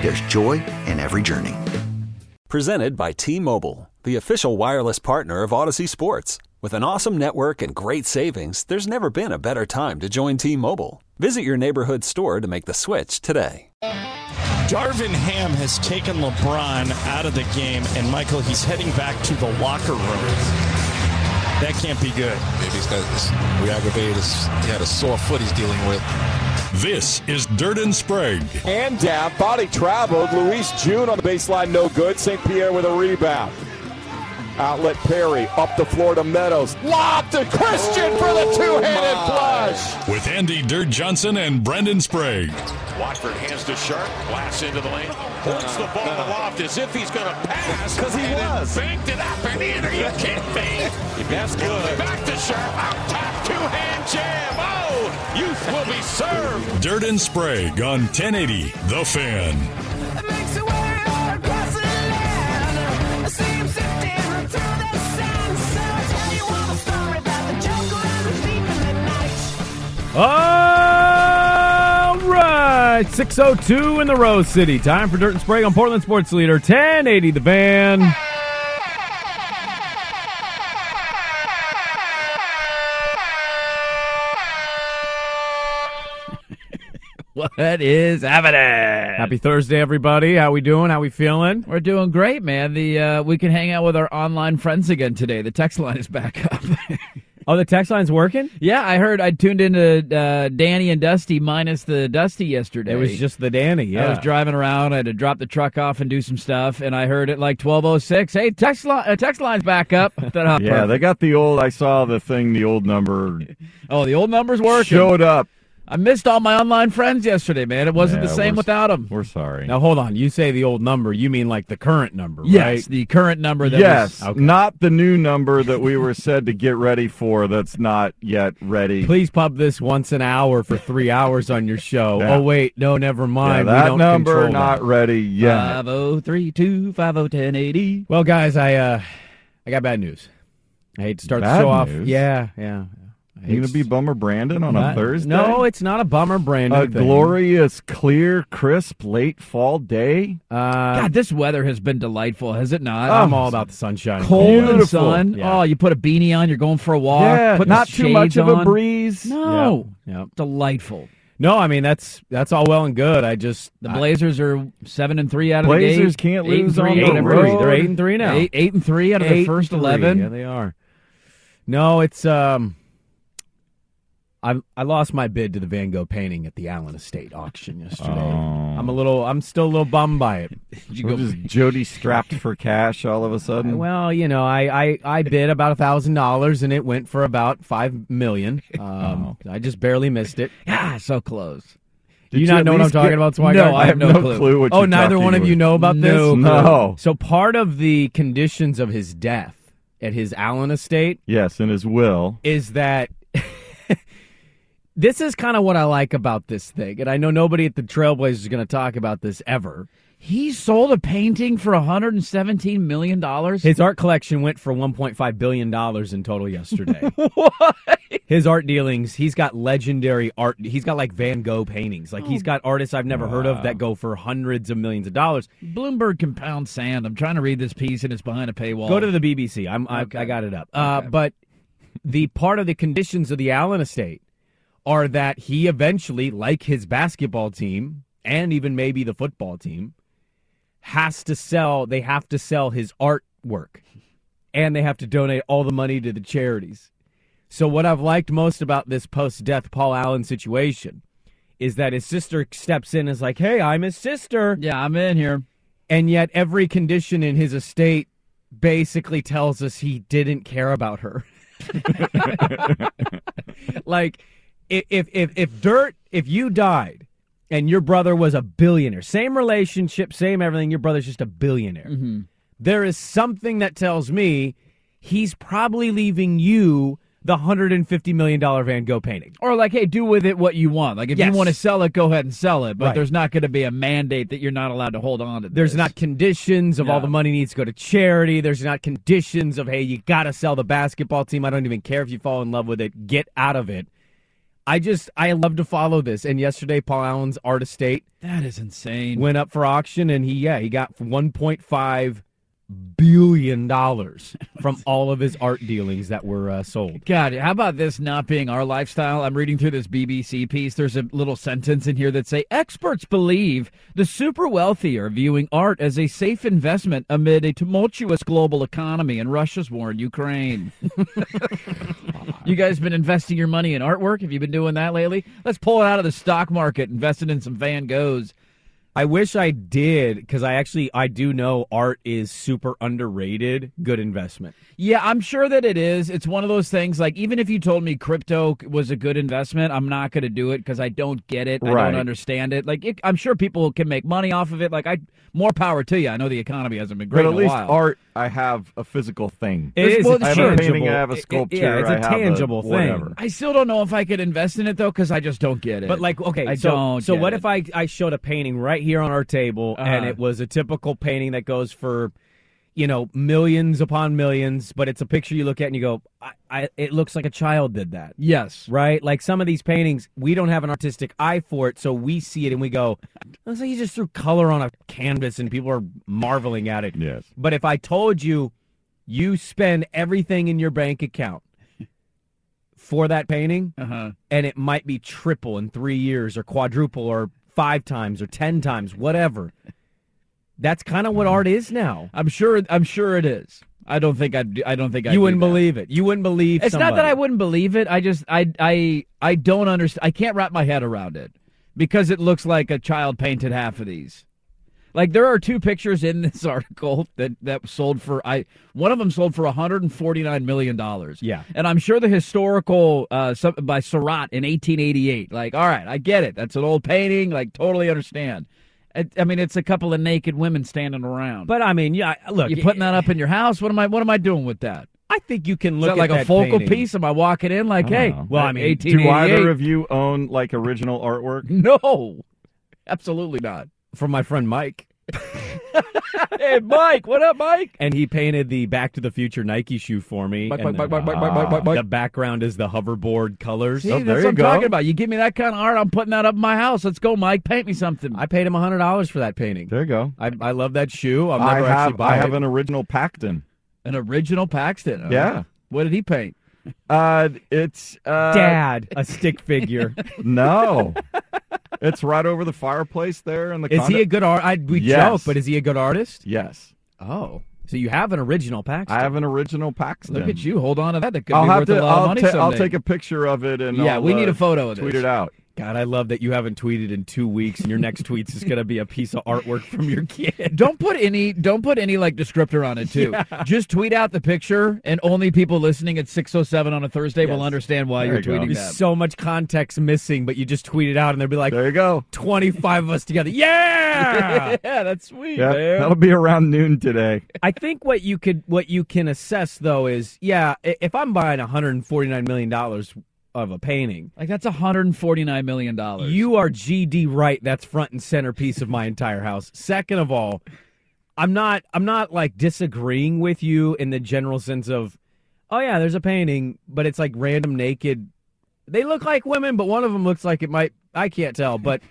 there's joy in every journey. Presented by T Mobile, the official wireless partner of Odyssey Sports. With an awesome network and great savings, there's never been a better time to join T Mobile. Visit your neighborhood store to make the switch today. Darvin Ham has taken LeBron out of the game, and Michael, he's heading back to the locker room. That can't be good. Maybe he's got this re-aggravated. He had a sore foot he's dealing with. This is Dirt and Sprague. And down, body traveled. Luis June on the baseline, no good. St. Pierre with a rebound. Outlet Perry up the floor to Meadows. Lob to Christian oh, for the oh two-handed flush. With Andy Dirt Johnson and Brendan Sprague. Watford hands to Sharpe, blasts into the lane, points the ball uh-huh. aloft as if he's going to pass. Because he was. Banked it up and in. Are you kidding me? That's good. Back to Sharpe, out top, two-hand jam. Oh, youth will be served. Dirt and Sprague on 1080, The Fan. All right, 602 in the Rose City. Time for Dirt and Sprague on Portland Sports Leader 1080 The Fan. What is evident. Happy Thursday, everybody. How we doing? How we feeling? We're doing great, man. The uh, we can hang out with our online friends again today. The text line is back up. Oh, the text line's working? Yeah, I heard. I tuned into uh, Danny and Dusty minus the Dusty yesterday. It was just the Danny. Yeah, I was driving around. I had to drop the truck off and do some stuff, and I heard it like twelve oh six. Hey, text line, uh, text line's back up. yeah, perfect. they got the old. I saw the thing. The old number. oh, the old number's working. Showed up. I missed all my online friends yesterday, man. It wasn't yeah, the same without them. We're sorry. Now hold on. You say the old number. You mean like the current number, yes, right? the current number. That yes, was, okay. not the new number that we were said to get ready for. That's not yet ready. Please pub this once an hour for three hours on your show. Yeah. Oh wait, no, never mind. Yeah, that number not that. ready yet. Five zero oh three two five zero oh ten eighty. Well, guys, I uh, I got bad news. I hate to start bad the show news? off. Yeah, yeah. You gonna be Bummer Brandon on not, a Thursday? No, it's not a Bummer Brandon. A thing. glorious, clear, crisp, late fall day. Uh, God, this weather has been delightful, has it not? I'm all about the sunshine. Cold Beautiful. and sun. Yeah. Oh, you put a beanie on, you're going for a walk. Yeah, not too much on. of a breeze. No, yep. Yep. delightful. No, I mean that's that's all well and good. I just the Blazers I, are seven and three out of Blazers the Blazers can't eight lose on the road. They're eight and three now. Eight, eight and three out of eight the first eleven. Yeah, they are. No, it's um. I I lost my bid to the Van Gogh painting at the Allen Estate auction yesterday. Oh. I'm a little I'm still a little bummed by it. you go just Jody strapped for cash all of a sudden? Well, you know, I I, I bid about a thousand dollars and it went for about five million. Um, oh. I just barely missed it. Yeah, so close. Do you, you not know what I'm talking get, about, Swigert? No, I have no, clue. clue oh, neither one of you know about this? No, no. So part of the conditions of his death at his Allen estate, yes, in his will, is that this is kind of what I like about this thing, and I know nobody at the Trailblazers is going to talk about this ever. He sold a painting for 117 million dollars. His art collection went for 1.5 billion dollars in total yesterday. what? His art dealings, he's got legendary art. He's got like Van Gogh paintings. Like oh. he's got artists I've never wow. heard of that go for hundreds of millions of dollars. Bloomberg can pound sand. I'm trying to read this piece and it's behind a paywall. Go to the BBC. I'm okay. I, I, got it up. Uh, but the part of the conditions of the Allen estate are that he eventually, like his basketball team and even maybe the football team, has to sell, they have to sell his artwork and they have to donate all the money to the charities. So what I've liked most about this post-death Paul Allen situation is that his sister steps in and is like, "Hey, I'm his sister." Yeah, I'm in here. And yet every condition in his estate basically tells us he didn't care about her. like if if if dirt if you died and your brother was a billionaire, same relationship, same everything, your brother's just a billionaire. Mm-hmm. There is something that tells me he's probably leaving you the $150 million Van Gogh painting. Or like, hey, do with it what you want. Like if Yes. you want to sell it, go ahead and sell it. But Right. there's not going to be a mandate that you're not allowed to hold on to. There's this. not conditions of all the money needs to go to charity. There's not conditions of, hey, you got to sell the basketball team. I don't even care if you fall in love with it. Get out of it. I just, I love to follow this. And yesterday, Paul Allen's art estate That is insane. went up for auction, and he, yeah, he got 1.5 billion dollars from all of his art dealings that were uh, sold. God, how about this not being our lifestyle? I'm reading through this BBC piece. There's a little sentence in here that say experts believe the super wealthy are viewing art as a safe investment amid a tumultuous global economy and Russia's war in Ukraine. you guys been investing your money in artwork? Have you been doing that lately? Let's pull it out of the stock market, invested in some Van Goghs. I wish I did because I actually I do know art is super underrated. Good investment. Yeah, I'm sure that it is. It's one of those things like even if you told me crypto was a good investment, I'm not going to do it because I don't get it. I don't understand it. Like it, I'm sure people can make money off of it. Like I more power to you. I know the economy hasn't been great But at in a least while. art, I have a physical thing. It is. well, I have a tangible. painting, I have a It- it- sculpture, yeah, it's a I have a tangible thing. whatever. I still don't know if I could invest in it though because I just don't get it. But like, okay, I so don't. so get what it. if I I showed a painting right here on our table, and Uh-huh. it was a typical painting that goes for, you know, millions upon millions, but it's a picture you look at and you go, I, I it looks like a child did that. Yes. Right? Like some of these paintings, we don't have an artistic eye for it, so we see it and we go, looks like you just threw color on a canvas and people are marveling at it. Yes. But if I told you you spend everything in your bank account for that painting, Uh-huh. and it might be triple in three years or quadruple or five times or ten times, whatever. That's kind of what art is now. I'm sure. I'm sure it is. I don't think I'd. I don't think I'd you do wouldn't that. believe it. You wouldn't believe. It's not that. I wouldn't believe it. I just I I I don't understand. I can't wrap my head around it because it looks like a child painted half of these. Like there are two pictures in this article that that sold for I one of them sold for 149 million dollars. Yeah. and I'm sure the historical uh by Seurat in 1888. Like, all right, I get it. That's an old painting. Like, totally understand. I, I mean, it's a couple of naked women standing around. But I mean, yeah. Look, you putting that eh, up in your house? What am I? What am I doing with that? I think you can Is look that like at a focal painting. piece? Am I walking in like, hey? know. Well, I uh, mean, do Do either of you own like original artwork? No, absolutely not. from my friend Mike, hey, Mike, what up, Mike? and he painted the Back to the Future Nike shoe for me. Mike, and Mike, the, Mike, Mike, Mike, Mike, Mike, Mike. the background is the hoverboard colors. See, Oh, that's there what you I'm go. talking about. You give me that kind of art, I'm putting that up in my house. Let's go, Mike. Paint me something. I paid him hundred dollars for that painting. There you go. I, I love that shoe. I'll I never actually have buy I have it. an original Paxton. An original Paxton. huh? Yeah. What did he paint? Uh, it's uh, Dad, a stick figure. No, it's right over the fireplace there in the. is condo- he a good art? I, we Yes. joke, but is he a good artist? Yes, Oh, so you have an original Paxton? I have an original Paxton. Look at you. Hold on to that. That could I'll be have worth to. a lot of I'll, money ta- I'll take a picture of it and Yeah, I'll, we need uh, a photo of tweet this. it out. God, I love that you haven't tweeted in two weeks, and your next tweets is going to be a piece of artwork from your kid. Don't put any. Don't put any like descriptor on it too. Just tweet out the picture, and only people listening at six oh seven on a Thursday will understand why There you're you go. tweeting There's that. so much context missing, but you just tweet it out, and they'll be like, There you go. 25 of us together. Yeah! yeah, that's sweet, Yeah, man. that'll be around noon today. I think what you could what you can assess though is yeah, if I'm buying 149 million dollars of a painting, Like that's 149 million dollars. you are GD right. That's front and center piece of my entire house. Second of all, I'm not I'm not like disagreeing with you in the general sense of oh yeah, there's a painting, but it's like random naked. They look like women, but one of them looks like it might. I can't tell, but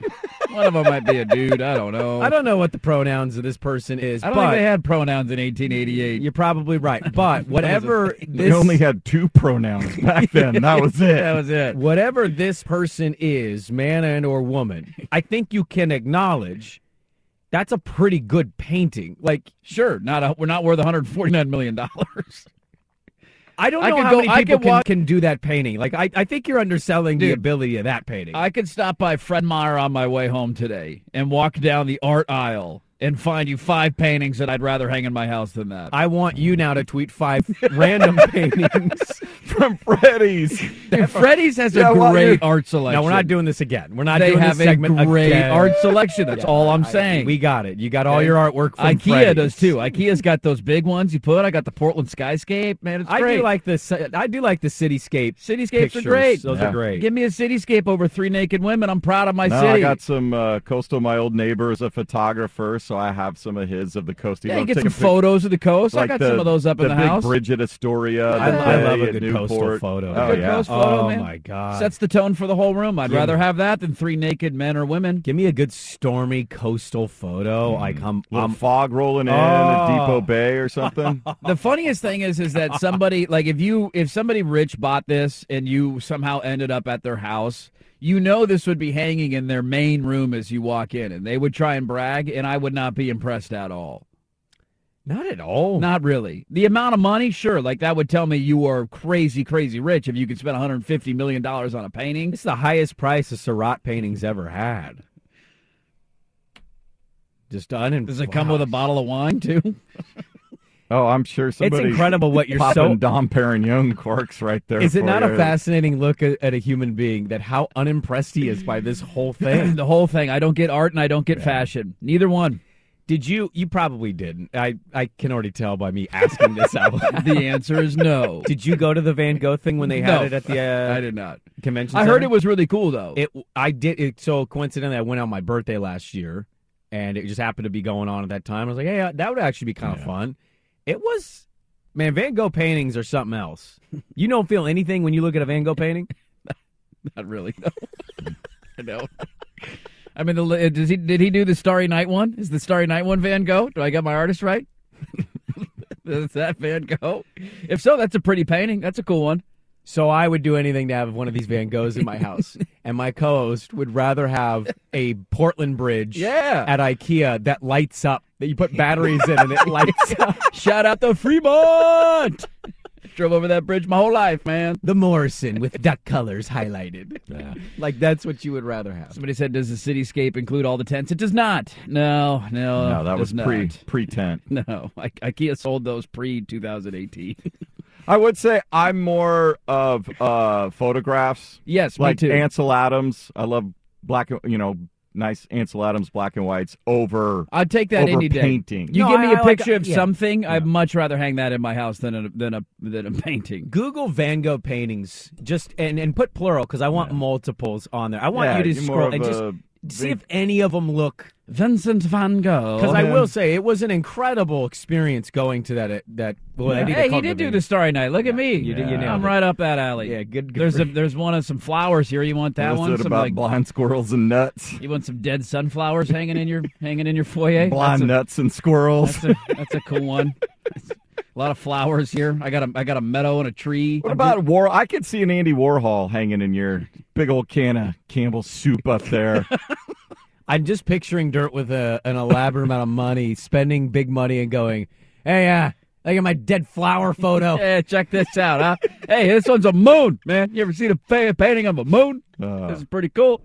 one of them might be a dude. I don't know. I don't know what the pronouns of this person is. I don't but think they had pronouns in 1888. You're probably right, but whatever They this only had two pronouns back then. That was it. that was it. whatever this person is, man and or woman, I think you can acknowledge That's a pretty good painting. Like, Sure, not a, we're not worth 149 million dollars. I don't I know could how go- many I people can, walk- can do that painting. Like, I, I think you're underselling the ability of that painting. I could stop by Fred Meyer on my way home today and walk down the art aisle and find you five paintings that I'd rather hang in my house than that. I want you now to tweet five random paintings. From Freddy's. Dude, Freddy's has Yeah, a well, great art selection. No, we're not doing this again. We're not They doing have this a segment great again. art selection. That's all I'm I- saying. we got it. You got all your artwork from IKEA Freddy's. does too. IKEA's got those big ones you put. I got the Portland skyscape. Man, it's I great. do like the I do like the cityscape. Cityscapes pictures. are great. Those Yeah. are great. Give me a cityscape over three naked women. I'm proud of my No, city. I got some uh, coastal. My old neighbor is a photographer, so I have some of his of the coast. He yeah, you get some pic- photos of the coast. I got the- some of those up in the big house. Bridge at Astoria. I, I love a at good Newport. Coastal photo. Oh Good yeah. coast photo, oh man. my god. Sets the tone for the whole room. I'd Yeah. rather have that than three naked men or women. Give me a good stormy coastal photo. Hmm. Like I'm, Little I'm fog rolling in Oh. at Depoe Bay or something. The funniest thing is, is that somebody like if you if somebody rich bought this and you somehow ended up at their house, you know this would be hanging in their main room as you walk in, and they would try and brag, and I would not be impressed at all. Not at all. Not really. The amount of money, sure, like that would tell me you are crazy, crazy rich if you could spend 150 million dollars on a painting. It's the highest price a Seurat painting's ever had. Just done. Does it come with a bottle of wine too? Oh, I'm sure somebody. incredible what you're popping so- Dom Perignon corks right there. Is it not you. a fascinating look at, at a human being that how unimpressed he is by this whole thing? the whole thing. I don't get art and I don't get fashion. Neither one. Did you? You probably didn't. I I can already tell by me asking this out. The answer is no. Did you go to the Van Gogh thing when they had No, it at the uh, I did not. convention? I heard it was really cool though. It. I did. It, so coincidentally, I went on my birthday last year, and it just happened to be going on at that time. I was like, hey, uh, that would actually be kind of fun. It was. Man, Van Gogh paintings are something else. You don't feel anything when you look at a Van Gogh painting. Not really. No. I know. I mean, the, uh, does he did he do the Starry Night one? Is the Starry Night one Van Gogh? Do I got my artist right? Is that Van Gogh? If so, that's a pretty painting. That's a cool one. So I would do anything to have one of these Van Goghs in my house, and my co-host would rather have a Portland Bridge Yeah. at IKEA that lights up. That you put batteries in and it lights up. Shout out to Fremont. Drove over that bridge my whole life, man. The Morrison with duck colors highlighted. Yeah. Like that's what you would rather have. Somebody said, "Does the cityscape include all the tents?" It does not. No, no, No, that was not. pre pre tent. No, I, IKEA sold those pre 2018. I would say I'm more of uh, photographs. yes, like me too. Ansel Adams. I love black, you know, nice Ansel Adams black and whites over. I'd take that over any day. painting. You No, give me I- a I like- picture of yeah. something, I'd much rather hang that in my house than a than a than a painting. Google Van Gogh paintings, just and and put plural because I want multiples on there. I want Yeah, you to scroll of and just a see big- if any of them look. Vincent van Gogh. Because I will say it was an incredible experience going to that that. Well, Yeah. Hey, he did do the Starry Night. Look at me. You did- you nailed I'm it. right up that alley. Yeah, good- good there's a there's one of some flowers here. You want that Was one? it Some, about like- blind squirrels and nuts? you want some dead sunflowers hanging in your hanging in your foyer? Blind That's a- nuts and squirrels. That's a, that's a cool one. a lot of flowers here. I got a I got a meadow and a tree. What about War? I could see an Andy Warhol hanging in your big old can of Campbell's soup up there. I'm just picturing Dirt with a, an elaborate amount of money, spending big money, and going, "Hey, uh, look at my dead flower photo." Yeah, check this out, huh? hey, this one's a moon, man. You ever seen a painting of a moon? Uh, This is pretty cool.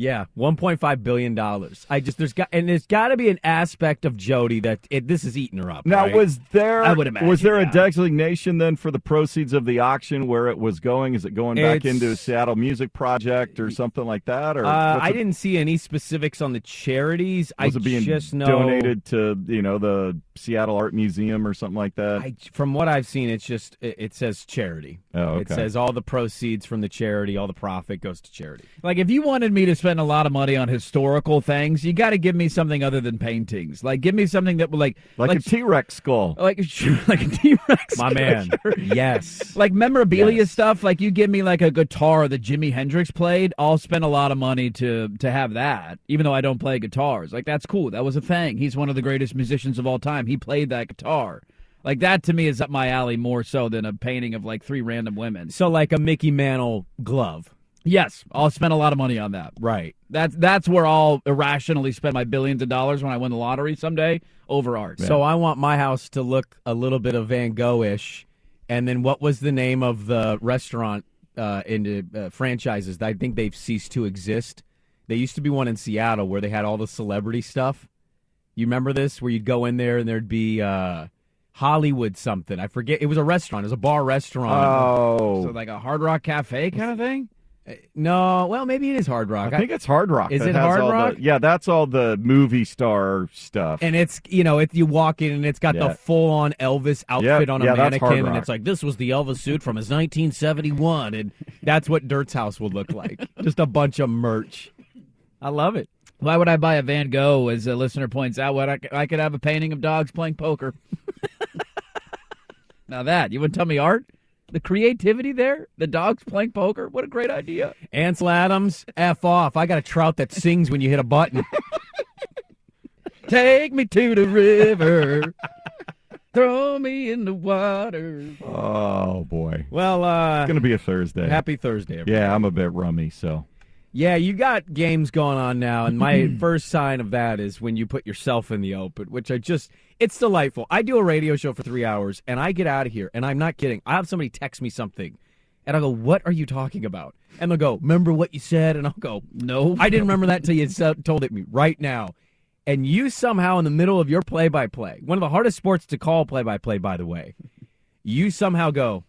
Yeah, 1.5 billion dollars. I just there's got and there's got to be an aspect of Jody that it, this is eating her up. Now, right? was there I would imagine, was there yeah. a designation then for the proceeds of the auction where it was going? Is it going back It's- into a Seattle Music Project or something like that? Or Uh, I it- didn't see any specifics on the charities. was I it being just know donated to you know the Seattle Art Museum or something like that? I, from what I've seen, it's just it, it says charity. Oh, okay. It says all the proceeds from the charity, all the profit goes to charity. Like, if you wanted me to spend a lot of money on historical things, you got to give me something other than paintings. Like, give me something that would like like, a T Rex skull. like like a T Rex. My man, yes. Like memorabilia Yes. stuff, like you give me like a guitar that Jimi Hendrix played, I'll spend a lot of money to to have that, even though I don't play guitars. Like that's cool. That was a thing. He's one of the greatest musicians of all time. He played that guitar. Like that to me is up my alley more so than a painting of like three random women. So like a Mickey Mantle glove. Yes, I'll spend a lot of money on that. Right. That's that's where I'll irrationally spend my billions of dollars when I win the lottery someday over art. So I want my house to look a little bit of Van Gogh-ish. And then what was the name of the restaurant uh, in the uh, franchises? I think they've ceased to exist. There used to be one in Seattle where they had all the celebrity stuff. You remember this? Where you'd go in there and there'd be uh, Hollywood something. I forget. It was a restaurant. It was a bar restaurant. Oh, So like a Hard Rock Cafe kind of thing. No, well, maybe it is Hard Rock. I think it's Hard Rock. Is that it Hard all the- Rock? yeah, that's all the movie star stuff. and it's you know if you walk in and it's got Yeah. the full on Elvis outfit Yeah, on a yeah, mannequin and it's like this was the Elvis suit from his 1971 and that's what Dirt's house would look like just a bunch of merch. I love it. Why would I buy a Van Gogh? As a listener points out, what I could have a painting of dogs playing poker. now that you wouldn't tell me art, the creativity there, the dogs playing poker. What a great idea! Ansel Adams, f off. I got a trout that sings when you hit a button. Take me to the river, throw me in the water. oh boy, Well, uh, it's gonna be a Thursday. happy Thursday. everybody. Yeah, I'm a bit rummy, so Yeah, you got games going on now, and my first sign of that is when you put yourself in the open, which I just, it's delightful. I do a radio show for three hours, and I get out of here, and I'm not kidding. I have somebody text me something, and I go, What are you talking about? And they'll go, Remember what you said? And I'll go, No, I didn't remember that until you told it me right now. And you somehow, in the middle of your play by play, one of the hardest sports to call play by play, by the way, you somehow go,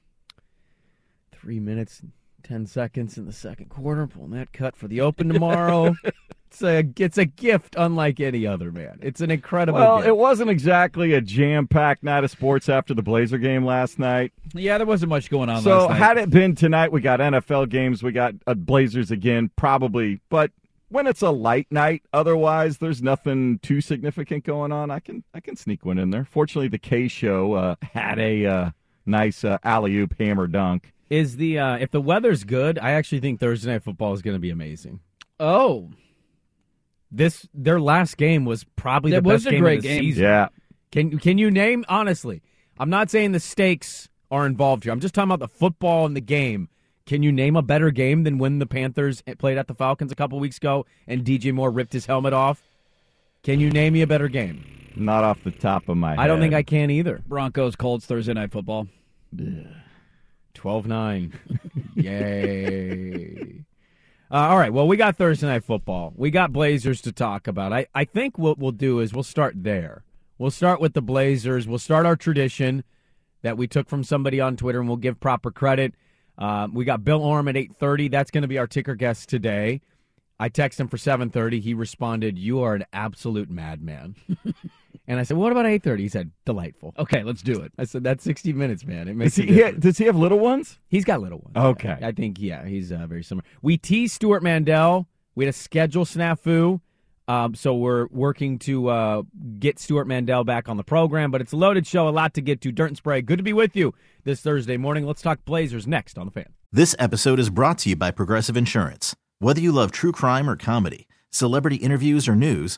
three minutes, 10 seconds in the second quarter, pulling that cut for the open tomorrow. it's, a, it's a gift unlike any other, man. It's an incredible well, gift. it wasn't exactly a jam-packed night of sports after the Blazer game last night. yeah, there wasn't much going on. So last night. had it been tonight, we got NFL games, we got uh, Blazers again, probably. But when it's a light night, otherwise there's nothing too significant going on. I can I can sneak one in there. Fortunately, the K show uh, had a uh, nice uh, alley oop hammer dunk. Is the uh, if the weather's good, I actually think Thursday night football is going to be amazing. oh, This their last game was probably That the was best a game great of the game. season. Yeah, Can can you name honestly? I'm not saying the stakes are involved here. I'm just talking about the football and the game. Can you name a better game than when the Panthers played at the Falcons a couple weeks ago and DJ Moore ripped his helmet off? Can you name me a better game? not off the top of my head. I don't think I can either. Broncos Colts Thursday night football. 12 9. Yay. Uh, all right. Well, we got Thursday night football. We got Blazers to talk about. I, I think what we'll do is we'll start there. We'll start with the Blazers. We'll start our tradition that we took from somebody on Twitter, and we'll give proper credit. Um, we got Bill Oram at 8.30. That's going to be our ticker guest today. I texted him for 7.30. He responded, you are an absolute madman. and I said, what about 8.30? He said, delightful. Okay, let's do it. I said, that's 60 minutes, man. It Does makes he, a he- does he have little ones? He's got little ones. Okay. I think yeah, he's uh, very similar. We teased Stewart Mandel. We had a schedule snafu, um, so we're working to uh, get Stewart Mandel back on the program. But it's a loaded show, a lot to get to. Dirt and Sprague, good to be with you this Thursday morning. Let's talk Blazers next on the Fan. This episode is brought to you by Progressive Insurance. Whether you love true crime or comedy, celebrity interviews or news,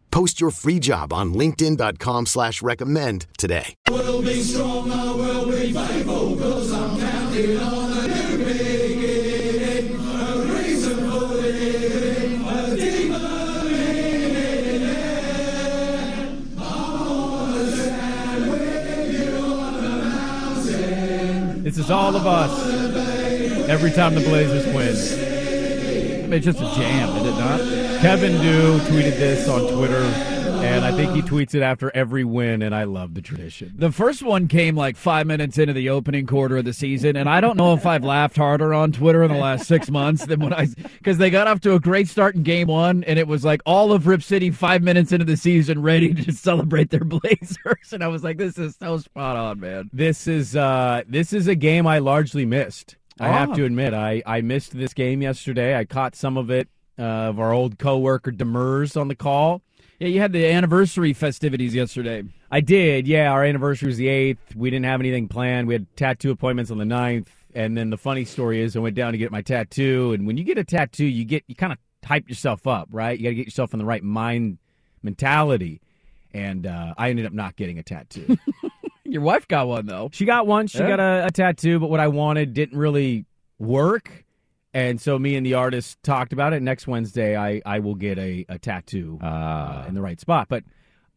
Post your free job on linkedin.com slash recommend today. We'll be we'll be faithful, cause I'm counting on a new beginning, a reason for living, a deeper meaning. I wanna stand with you on the mountain. This is all of us. Every time the Blazers win. It's just a jam, is it not? Kevin Dew tweeted this on Twitter, and I think he tweets it after every win, and I love the tradition. The first one came like five minutes into the opening quarter of the season, and I don't know if I've laughed harder on Twitter in the last six months than when I because they got off to a great start in game one, and it was like all of Rip City five minutes into the season ready to celebrate their Blazers, and I was like, this is so spot on, man. This is uh, this is a game I largely missed. I have Ah. to admit, I, I missed this game yesterday. I caught some of it uh, of our old coworker Demers on the call. Yeah, you had the anniversary festivities yesterday. I did. Yeah, our anniversary was the eighth. We didn't have anything planned. We had tattoo appointments on the 9th. And then the funny story is, I went down to get my tattoo. And when you get a tattoo, you get you kind of hype yourself up, right? You got to get yourself in the right mind mentality. And uh, I ended up not getting a tattoo. Your wife got one though. She got one. She Yeah. got a, a tattoo, but what I wanted didn't really work. And so me and the artist talked about it. Next Wednesday, I, I will get a, a tattoo uh, in the right spot. But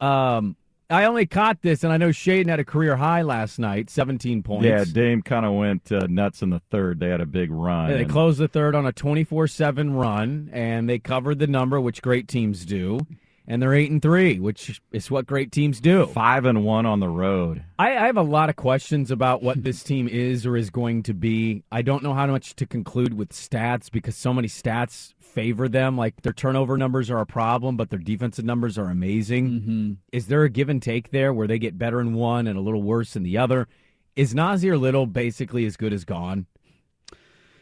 um, I only caught this, and I know Shaedon had a career high last night, 17 points. Yeah, Dame kind of went uh, nuts in the third. They had a big run. Yeah, they and- closed the third on a 24 7 run, and they covered the number, which great teams do. And they're 8 and 3, which is what great teams do. Five and one on the road. I, I have a lot of questions about what this team is or is going to be. I don't know how much to conclude with stats because so many stats favor them. Like their turnover numbers are a problem, but their defensive numbers are amazing. Mm-hmm. Is there a give and take there where they get better in one and a little worse in the other? Is Nassir Little basically as good as gone?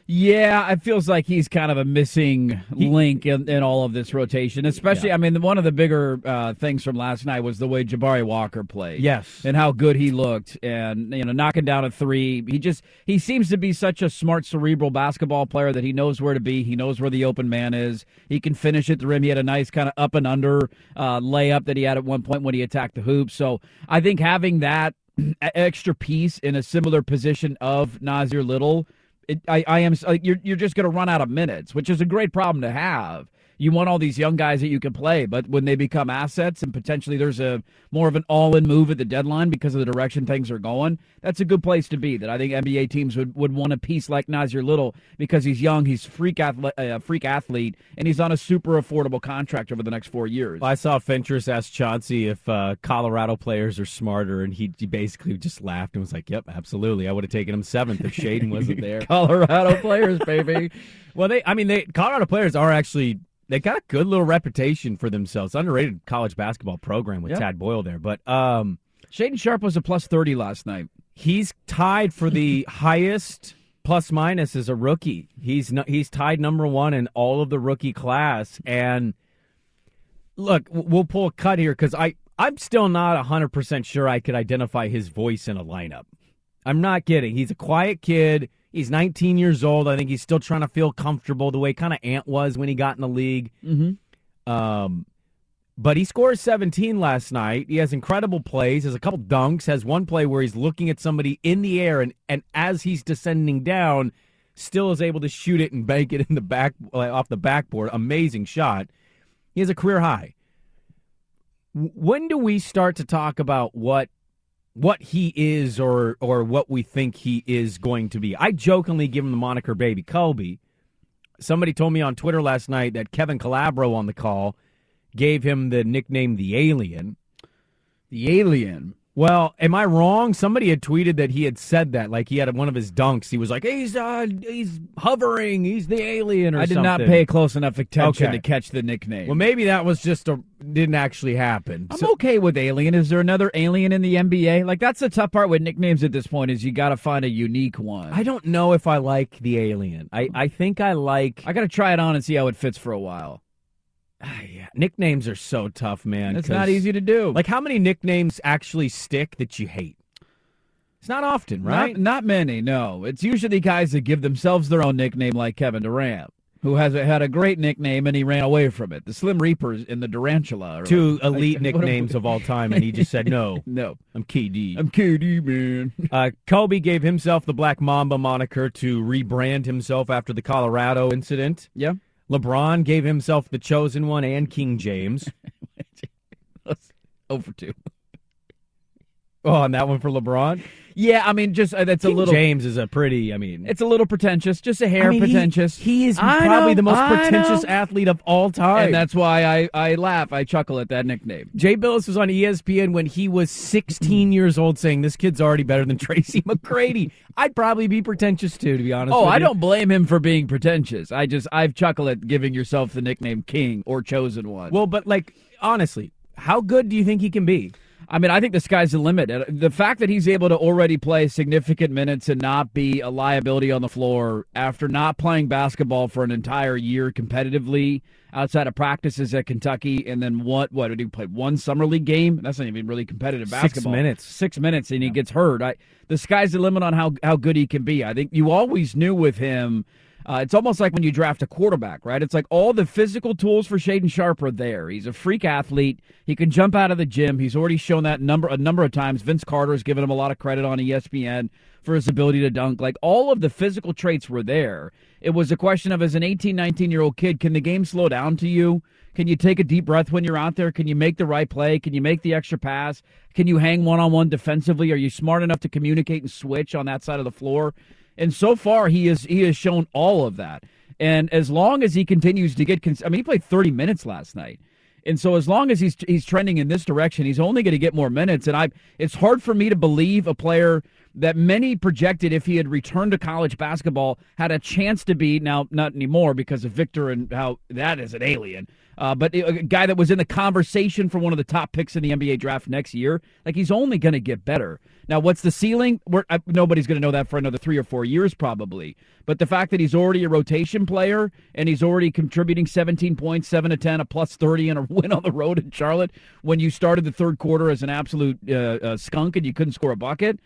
Yeah, it feels like he's kind of a missing link in, in all of this rotation. Especially, I mean, one of the bigger uh, things from last night was the way Jabari Walker played. Yes. and how good he looked, and you know, knocking down a three. He just he seems to be such a smart, cerebral basketball player that he knows where to be. He knows where the open man is. He can finish at the rim. He had a nice kind of up and under uh, layup that he had at one point when he attacked the hoop. So I think having that extra piece in a similar position of Nassir Little it, I, I am you're you're just going to run out of minutes, which is a great problem to have. You want all these young guys that you can play, but when they become assets and potentially there's a more of an all-in move at the deadline because of the direction things are going, that's a good place to be. That I think NBA teams would, would want a piece like Nassir Little because he's young, he's freak athlete, uh, freak athlete, and he's on a super affordable contract over the next four years. I saw Fentress ask Chauncey if uh, Colorado players are smarter, and he, he basically just laughed and was like, "Yep, absolutely. I would have taken him seventh if Shaedon wasn't there." Colorado players, baby. well, they, I mean, they Colorado players are actually they got a good little reputation for themselves. Underrated college basketball program with Yep. Tad Boyle there, but um, Shaedon Sharpe was a plus thirty last night. he's tied for the highest plus minus as a rookie. He's no, he's tied number one in all of the rookie class. And look, we'll pull a cut here because I I'm still not hundred percent sure I could identify his voice in a lineup. I'm not kidding. He's a quiet kid. He's 19 years old. I think he's still trying to feel comfortable the way kind of Ant was when he got in the league. Mm-hmm. Um, but he scores 17 last night. He has incredible plays. Has a couple dunks. Has one play where he's looking at somebody in the air, and and as he's descending down, still is able to shoot it and bank it in the back off the backboard. Amazing shot. He has a career high. When do we start to talk about what what he is or or what we think he is going to be? I jokingly give him the moniker Baby Kobe. Somebody told me on Twitter last night that Kevin Calabro on the call gave him the nickname the Alien. The Alien. Well, am I wrong? Somebody had tweeted that he had said that, like he had one of his dunks. He was like, "He's uh, he's hovering. He's the alien." Or I did not pay close enough attention Okay. to catch the nickname. Well, maybe that was just a didn't actually happen. I'm So- okay with alien. Is there another alien in the NBA? Like that's the tough part with nicknames at this point is you got to find a unique one. I don't know if I like the alien. I I think I like. I got to try it on and see how it fits for a while. Ah, yeah, nicknames are so tough, man. It's not easy to do. Like, how many nicknames actually stick that you hate? It's not often, right? Not, not many. No, it's usually guys that give themselves their own nickname, like Kevin Durant. who has had a great nickname and he ran away from it. The Slim Reapers in the Durantula. Two like- elite like, nicknames of all time, and he just said no. no. I'm KD. I'm KD, man. Uh, Kobe gave himself the Black Mamba moniker to rebrand himself after the Colorado incident. Yeah. LeBron gave himself the Chosen One and King James. Over two. Oh, and that one for LeBron? Yeah, I mean, just uh, that's King a little. James is a pretty, I mean. It's a little pretentious, just a hair I mean, pretentious. He, is I probably know, the most I pretentious know. athlete of all time. and that's why I, I laugh, I chuckle at that nickname. Jay Bilas was on ESPN when he was 16 years old saying this kid's already better than Tracy McGrady. I'd probably be pretentious too, to be honest Oh, I you. don't blame him for being pretentious. I just I've chuckled at giving yourself the nickname King or Chosen One. Well, but like, honestly, how good do you think he can be? I mean, I think the sky's the limit. The fact that he's able to already play significant minutes and not be a liability on the floor after not playing basketball for an entire year competitively outside of practices at Kentucky, and then what? What did he play? One summer league game? That's not even really competitive basketball. Six minutes. Six minutes, and he gets hurt. I, the sky's the limit on how how good he can be. I think you always knew with him. Uh, it's almost like when you draft a quarterback, right? It's like all the physical tools for Shaedon Sharpe are there. He's a freak athlete. He can jump out of the gym. He's already shown that number a number of times. Vince Carter has given him a lot of credit on ESPN for his ability to dunk. Like all of the physical traits were there. It was a question of as an 18, 19 year old kid, can the game slow down to you? Can you take a deep breath when you're out there? Can you make the right play? Can you make the extra pass? Can you hang one on one defensively? Are you smart enough to communicate and switch on that side of the floor? And so far, he is he has shown all of that. And as long as he continues to get, cons- I mean, he played 30 minutes last night. And so as long as he's he's trending in this direction, he's only going to get more minutes. And I, it's hard for me to believe a player that many projected if he had returned to college basketball had a chance to be now not anymore because of Victor and how that is an alien. Uh, but a guy that was in the conversation for one of the top picks in the NBA draft next year, like he's only going to get better. Now, what's the ceiling? We're, I, nobody's going to know that for another three or four years, probably. But the fact that he's already a rotation player and he's already contributing 17 points, 7 to 10, a plus 30, and a win on the road in Charlotte when you started the third quarter as an absolute uh, uh, skunk and you couldn't score a bucket,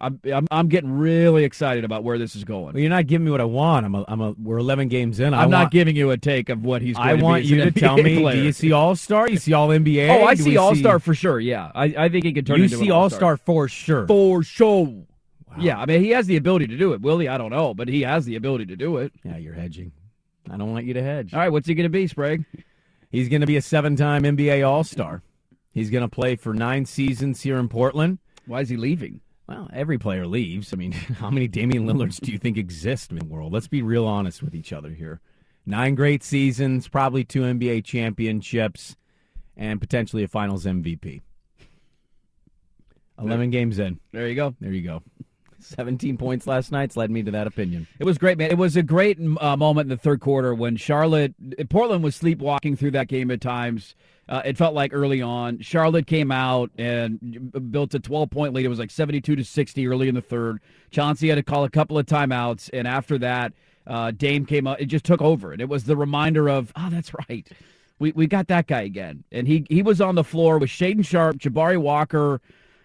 I'm, I'm, I'm getting really excited about where this is going. Well, you're not giving me what I want. I'm a, I'm a, we're 11 games in. I I'm not giving you a take of what he's going I to want you to tell me, player. do you see All Star? You see All NBA? Oh, I Do see All Star for sure. Yeah, I, I think he could turn You see All All-Star. For sure. for sure. Yeah, I mean he has the ability to do it. Will he? I don't know, but he has the ability to do it. Yeah, you're hedging. I don't want you to hedge. All right, what's he going to be, Sprague? He's going to be a seven time NBA All Star. He's going to play for nine seasons here in Portland. Why is he leaving? Well, every player leaves. I mean, how many Damian Lillards do you think exist in the world? Let's be real honest with each other here. Nine great seasons, probably two NBA championships, and potentially a finals MVP. 11 games in. There you go. There you go. 17 points last night's led me to that opinion. It was great, man. It was a great uh, moment in the third quarter when Charlotte, Portland was sleepwalking through that game at times. Uh, it felt like early on, Charlotte came out and built a 12 point lead. It was like 72 to 60 early in the third. Chauncey had to call a couple of timeouts, and after that, uh, Dame came up. It just took over, and it was the reminder of, oh, that's right. We, we got that guy again. And he, he was on the floor with Shaedon Sharpe, Jabari Walker,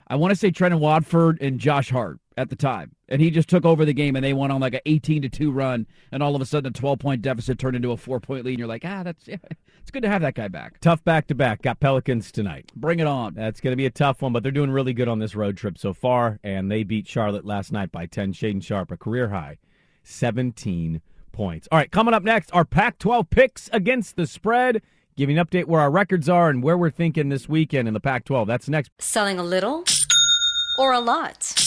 I want to say Trendon Watford and Josh Hart at the time. And he just took over the game and they went on like an 18 to 2 run. And all of a sudden, a 12 point deficit turned into a four point lead. And you're like, ah, that's yeah, it's good to have that guy back. Tough back to back. Got Pelicans tonight. Bring it on. That's going to be a tough one, but they're doing really good on this road trip so far. And they beat Charlotte last night by 10. Shaedon Sharpe, a career high, 17 points. All right, coming up next, our Pac 12 picks against the spread. Giving an update where our records are and where we're thinking this weekend in the Pac 12. That's next. Selling a little or a lot?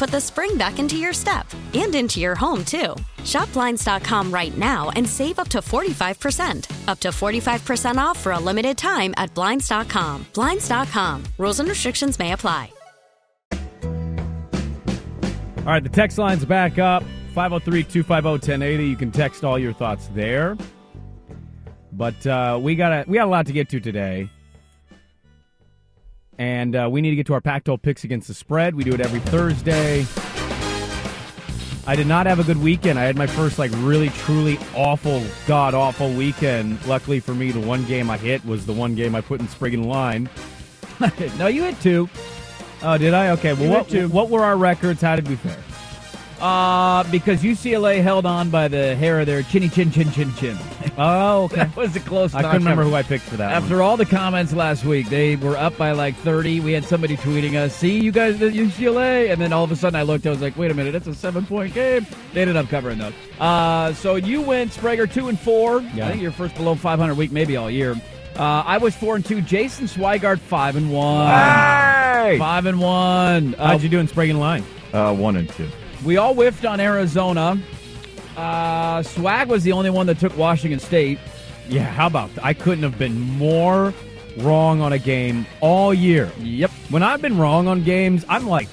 put the spring back into your step and into your home, too. Shop Blinds.com right now and save up to 45%. Up to 45% off for a limited time at Blinds.com. Blinds.com. Rules and restrictions may apply. All right, the text line's back up 503 250 1080. You can text all your thoughts there. But uh, we got a, we got a lot to get to today. And uh, we need to get to our Pac 12 picks against the spread. We do it every Thursday. I did not have a good weekend. I had my first, like, really, truly awful, god awful weekend. Luckily for me, the one game I hit was the one game I put in Spriggan line. no, you hit two. Oh, did I? Okay. Well, what, what were our records? How did we fare? Uh, because UCLA held on by the hair of their chinny chin chin chin chin. Oh, okay. that was a close. I couldn't remember knockout. who I picked for that. After one. all the comments last week, they were up by like 30. We had somebody tweeting us, see, you guys did UCLA. And then all of a sudden I looked, I was like, wait a minute, it's a seven point game. They ended up covering those. Uh, so you went, Sprager, 2 and 4. Yeah. I think your first below 500 week, maybe all year. Uh, I was 4 and 2. Jason Swigart, 5 and 1. Hey! 5 and 1. Uh, How'd you do in Sprague and Line? Uh, one and two. We all whiffed on Arizona. Uh, Swag was the only one that took Washington State. Yeah, how about I couldn't have been more wrong on a game all year. Yep. When I've been wrong on games, I'm like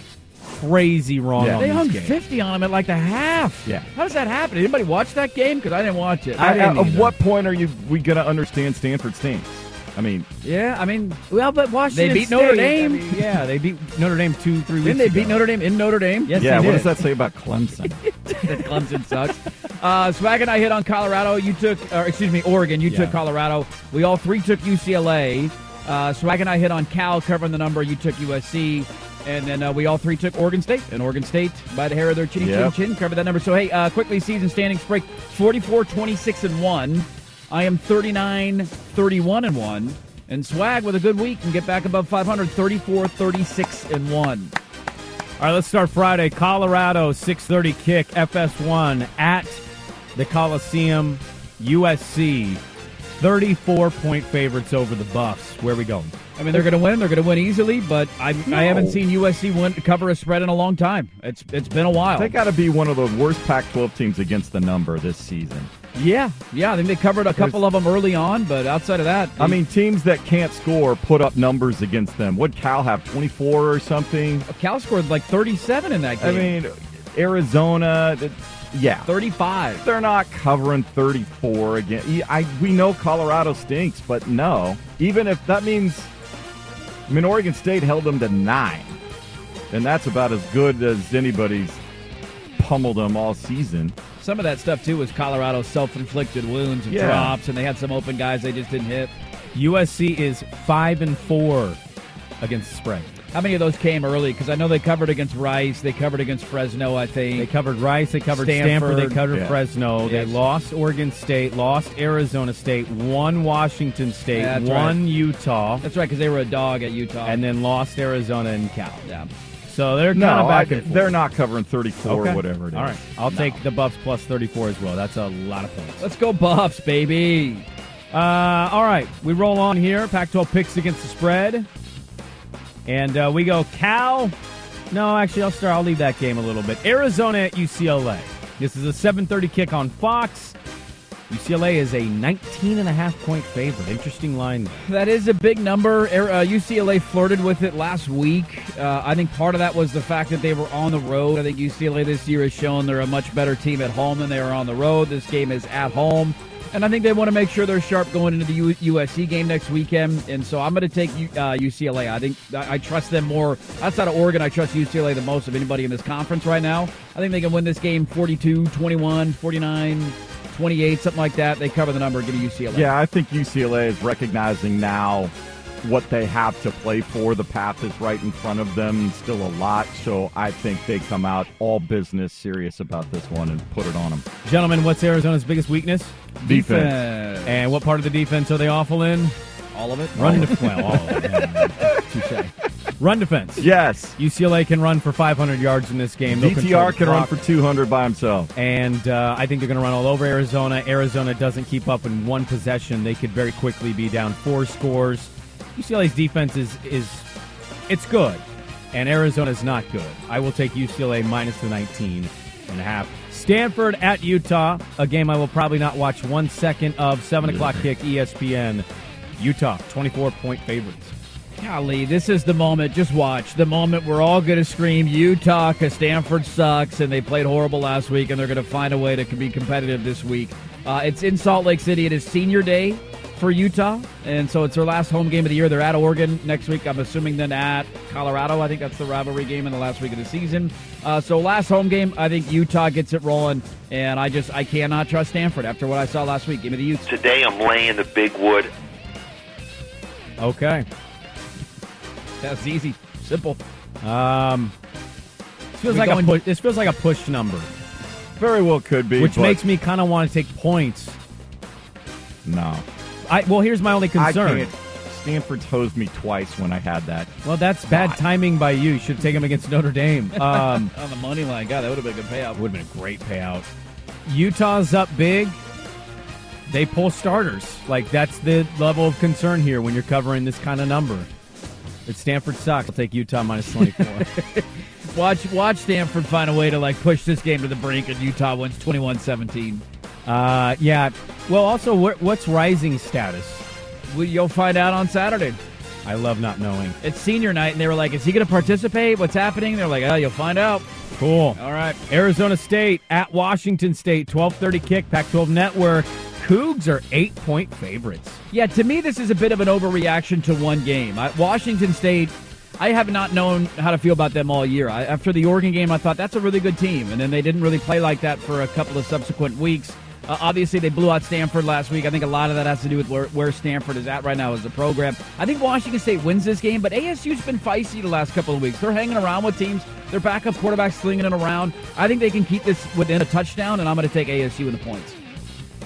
crazy wrong Yeah. on They these hung games. 50 on him at like the half. Yeah. How does that happen? Did anybody watch that game? Because I didn't watch it. I, didn't at either. what point are you we gonna understand Stanford's stinks? I mean, yeah, I mean, Well, but Washington They beat Notre State, I Dame. mean, yeah, they beat Notre Dame two, three weeks didn't they ago. beat Notre Dame in Notre Dame? Yes, yeah. they What did. does that say about Clemson? that Clemson sucks. Uh, Swag and I hit on Colorado. You took, or excuse me, Oregon. You Yeah. took Colorado. We all three took UCLA. Uh, Swag and I hit on Cal covering the number. You took USC. And then uh, we all three took Oregon State. And Oregon State, by the hair of their chinny Yep. chin chin, covered that number. So, hey, uh, quickly, season standings break 44 26 and 1. I am 39 31 and 1. And Swag with a good week can get back above 500 34 36 and 1. All right, let's start Friday. Colorado, 6:30 kick, FS1 at the Coliseum, USC. 34 point favorites over the Buffs. Where are we going? I mean, they're going to win. They're going to win easily, but I, I haven't seen USC win cover a spread in a long time. It's it's been a while. they got to be one of the worst Pac-12 teams against the number this season. Yeah, yeah. I think they covered a couple of them early on, but outside of that, I mean, teams that can't score put up numbers against them. Would Cal have 24 or something? Cal scored like 37 in that game. I mean, Arizona, yeah, 35. They're not covering 34 again. I we know Colorado stinks, but no. Even if that means, I mean, Oregon State held them to nine, and that's about as good as anybody's pummeled them all season. Some of that stuff too was Colorado's self-inflicted wounds and Yeah. drops, and they had some open guys they just didn't hit. USC is five and four against the spread. How many of those came early? Because I know they covered against Rice, they covered against Fresno. I think They covered Rice, they covered Stanford, they covered Fresno, they lost Oregon State, lost Arizona State, won Washington State, That's won right. Utah. That's right, because they were a dog at Utah, and then lost Arizona and Cal. Yeah. So they're No, kind of back I- and forth. they're not covering 34 Okay. or whatever it is. All right, I'll No. take the Buffs plus 34 as well. That's a lot of points. Let's go Buffs, baby. Uh, all right, we roll on here. Pac-12 picks against the spread, and uh, we go Cal. No, actually, I'll start. I'll leave that game a little bit. Arizona at UCLA. This is a 7:30 kick on Fox. UCLA is a 19 and a half point favorite. Interesting line. That is a big number. Uh, UCLA flirted with it last week. Uh, I think part of that was the fact that they were on the road. I think UCLA this year has shown they're a much better team at home than they are on the road. This game is at home. And I think they want to make sure they're sharp going into the U- USC game next weekend. And so I'm going to take uh, UCLA. I think I I trust them more. Outside of Oregon, I trust UCLA the most of anybody in this conference right now. I think they can win this game 42 21, 49 28, something like that. They cover the number, give me UCLA. Yeah, I think UCLA is recognizing now what they have to play for. The path is right in front of them, still a lot. So I think they come out all business, serious about this one, and put it on them. Gentlemen, what's Arizona's biggest weakness? Defense. And what part of the defense are they awful in? All of it. Run defense. well, all of it. Touche. Run defense. Yes. UCLA can run for 500 yards in this game. They'll DTR the can run for 200 by himself. And uh, I think they're going to run all over Arizona. Arizona doesn't keep up in one possession. They could very quickly be down four scores. UCLA's defense is is it's good, and Arizona's not good. I will take UCLA minus the 19 and a half. Stanford at Utah, a game I will probably not watch one second of. Seven o'clock kick, ESPN. Utah, 24 point favorites. Golly, this is the moment. Just watch the moment we're all going to scream Utah because Stanford sucks and they played horrible last week and they're going to find a way to be competitive this week. Uh, it's in Salt Lake City. It is senior day for Utah, and so it's their last home game of the year. They're at Oregon next week. I'm assuming then at Colorado. I think that's the rivalry game in the last week of the season. Uh, so last home game, I think Utah gets it rolling, and I just I cannot trust Stanford after what I saw last week. Give me the Utes. Today I'm laying the big wood. Okay. That's easy, simple. Um, this feels We like a going- push, this feels like a push number, Very well could be. which but makes me kind of want to take points. no. I well, here's my only concern. I can't. Stanford's hosed me twice when I had that. Well, that's bad timing by you. You should have taken him against Notre Dame. Um, On the money line, God, that would have been a good payout. would have been a great payout. Utah's up big. They pull starters. Like that's the level of concern here when you're covering this kind of number. If Stanford sucks, I'll take Utah minus 24. Watch watch Stanford find a way to like push this game to the brink and Utah wins 21-17. uh, yeah. Well, also, what, what's Rising status? Well, you'll find out on Saturday. I love not knowing. It's senior night and they were like, "Is he going to participate? What's happening?" They're like, "Oh, you'll find out." Cool. All right. Arizona State at Washington State, 12:30 kick, Pac-12 Network. Cougs are eight point favorites. Yeah, to me, this is a bit of an overreaction to one game. I, Washington State, I have not known how to feel about them all year. I, after the Oregon game, I thought that's a really good team, and then they didn't really play like that for a couple of subsequent weeks. Uh, obviously, they blew out Stanford last week. I think a lot of that has to do with where, where Stanford is at right now as a program. I think Washington State wins this game, but ASU's been feisty the last couple of weeks. They're hanging around with teams. Their backup quarterback slinging it around. I think they can keep this within a touchdown, and I'm going to take ASU in the points.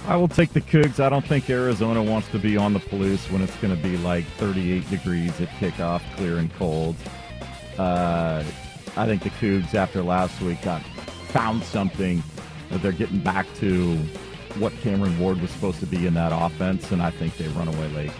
I will take the Cougs. I don't think Arizona wants to be on the Palouse when it's going to be like 38 degrees at kickoff, clear and cold. Uh, I think the Cougs, after last week, got found something that they're getting back to what Cameron Ward was supposed to be in that offense, and I think they run away late.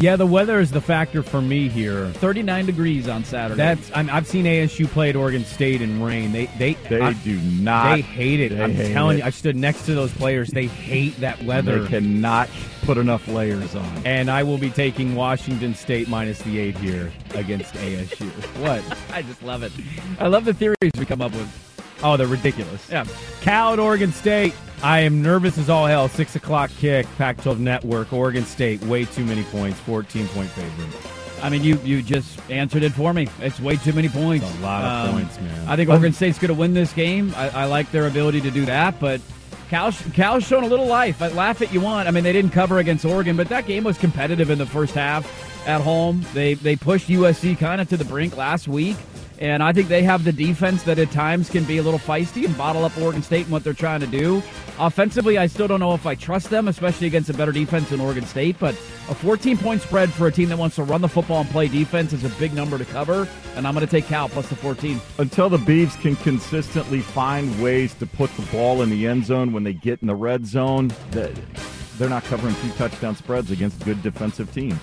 Yeah, the weather is the factor for me here. 39 degrees on Saturday. That's I'm, I've seen ASU play at Oregon State in rain. They they They I- do not. They hate it. They I'm hate telling it. you, I stood next to those players. They hate that weather. They cannot put enough layers on. and I will be taking Washington State minus the eight here against ASU. What? I just love it. I love the theories we come up with. Oh, they're ridiculous. Yeah. Cal at Oregon State. I am nervous as all hell. Six o'clock kick. Pac-12 Network. Oregon State. Way too many points. Fourteen point favorite. I mean, you you just answered it for me. It's way too many points. a lot of um, points, man. I think Oregon State's going to win this game. I, I like their ability to do that, but Cal Cal's shown a little life. I laugh at you want. I mean, they didn't cover against Oregon, but that game was competitive in the first half at home. They they pushed USC kind of to the brink last week. And I think they have the defense that at times can be a little feisty and bottle up Oregon State and what they're trying to do. Offensively, I still don't know if I trust them, especially against a better defense than Oregon State. But a 14 point spread for a team that wants to run the football and play defense is a big number to cover. And I'm going to take Cal plus the 14. Until the Beavs can consistently find ways to put the ball in the end zone when they get in the red zone, they're not covering two touchdown spreads against good defensive teams.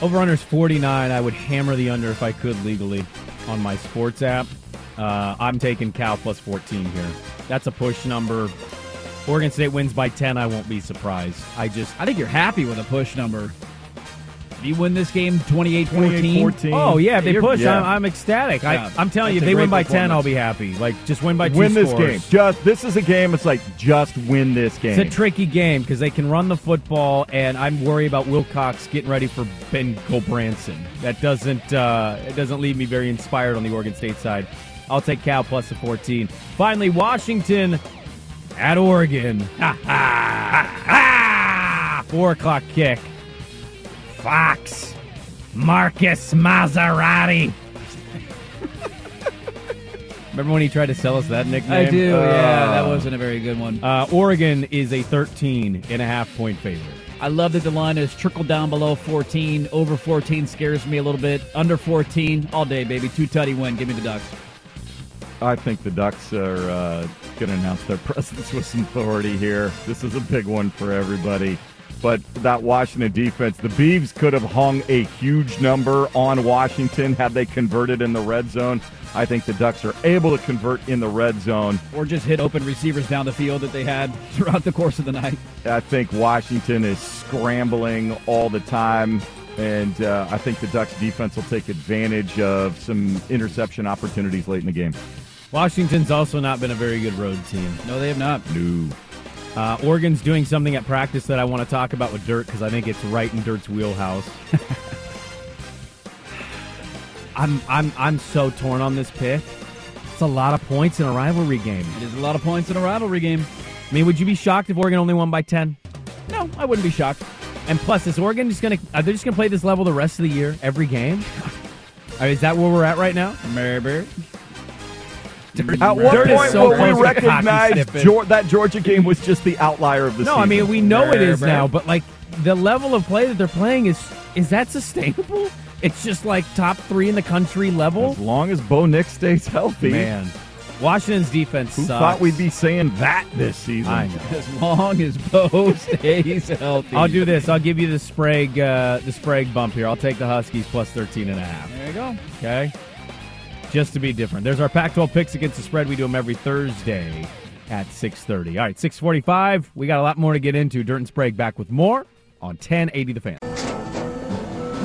Over unders 49. I would hammer the under if I could legally on my sports app. Uh, I'm taking Cal plus 14 here. That's a push number. Oregon State wins by 10. I won't be surprised. I just. I think you're happy with a push number. If you win this game 28-14, Oh yeah, if they You're- push, yeah. I'm, I'm ecstatic. Yeah. I, I'm telling you, if they win by 10, I'll be happy. Like just win by two Win this scores. game. Just this is a game. It's like just win this game. It's a tricky game because they can run the football, and I'm worried about Wilcox getting ready for Ben Gulbranson. That doesn't uh, it doesn't leave me very inspired on the Oregon State side. I'll take Cal plus the 14. Finally, Washington at Oregon. Ha, ha, ha. Four o'clock kick. Fox. Marcus Maserati. Remember when he tried to sell us that nickname? I do. yeah, that Oh. wasn't a very good one. Uh, Oregon is a 13 and a half point favorite. I love that the line is trickled down below 14. Over 14 scares me a little bit. Under 14, all day, baby. Two tutty win. Give me the Ducks. I think the Ducks are uh, going to announce their presence with some authority here. This is a big one for everybody. But that Washington defense, the Beavs could have hung a huge number on Washington had they converted in the red zone. I think the Ducks are able to convert in the red zone. Or just hit open receivers down the field that they had throughout the course of the night. I think Washington is scrambling all the time. And uh, I think the Ducks defense will take advantage of some interception opportunities late in the game. Washington's also not been a very good road team. No, they have not. No. Uh, Oregon's doing something at practice that I want to talk about with Dirt because I think it's right in Dirt's wheelhouse. I'm I'm I'm so torn on this pick. It's a lot of points in a rivalry game. It is a lot of points in a rivalry game. I mean, would you be shocked if Oregon only won by ten? No, I wouldn't be shocked. And plus, is Oregon just gonna are they just gonna play this level the rest of the year, every game? Is that where we're at right now? Maybe. At what Dirt point so will we to recognize. Geor- that Georgia game was just the outlier of the No, season? No, I mean we know it is now, but like the level of play that they're playing is is that sustainable? It's just like top three in the country level. As long as Bo Nix stays healthy. Man, Washington's defense Who sucks. thought we'd be saying that this season? I know. As long as Bo stays healthy. I'll do this. I'll give you the Sprague uh, the Sprague bump here. I'll take the Huskies plus 13 and a half. There you go. Okay? Just to be different. There's our Pac-12 picks against the spread. We do them every Thursday at 6:30. All right, 6:45. We got a lot more to get into. Dirt and Sprague back with more on 1080 The Fan.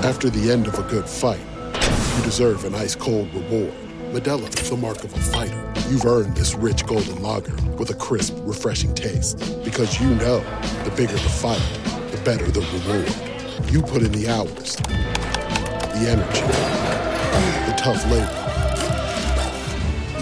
After the end of a good fight, you deserve an ice cold reward. Modelo is the mark of a fighter. You've earned this rich golden lager with a crisp, refreshing taste. Because you know the bigger the fight, the better the reward. You put in the hours, the energy, the tough labor.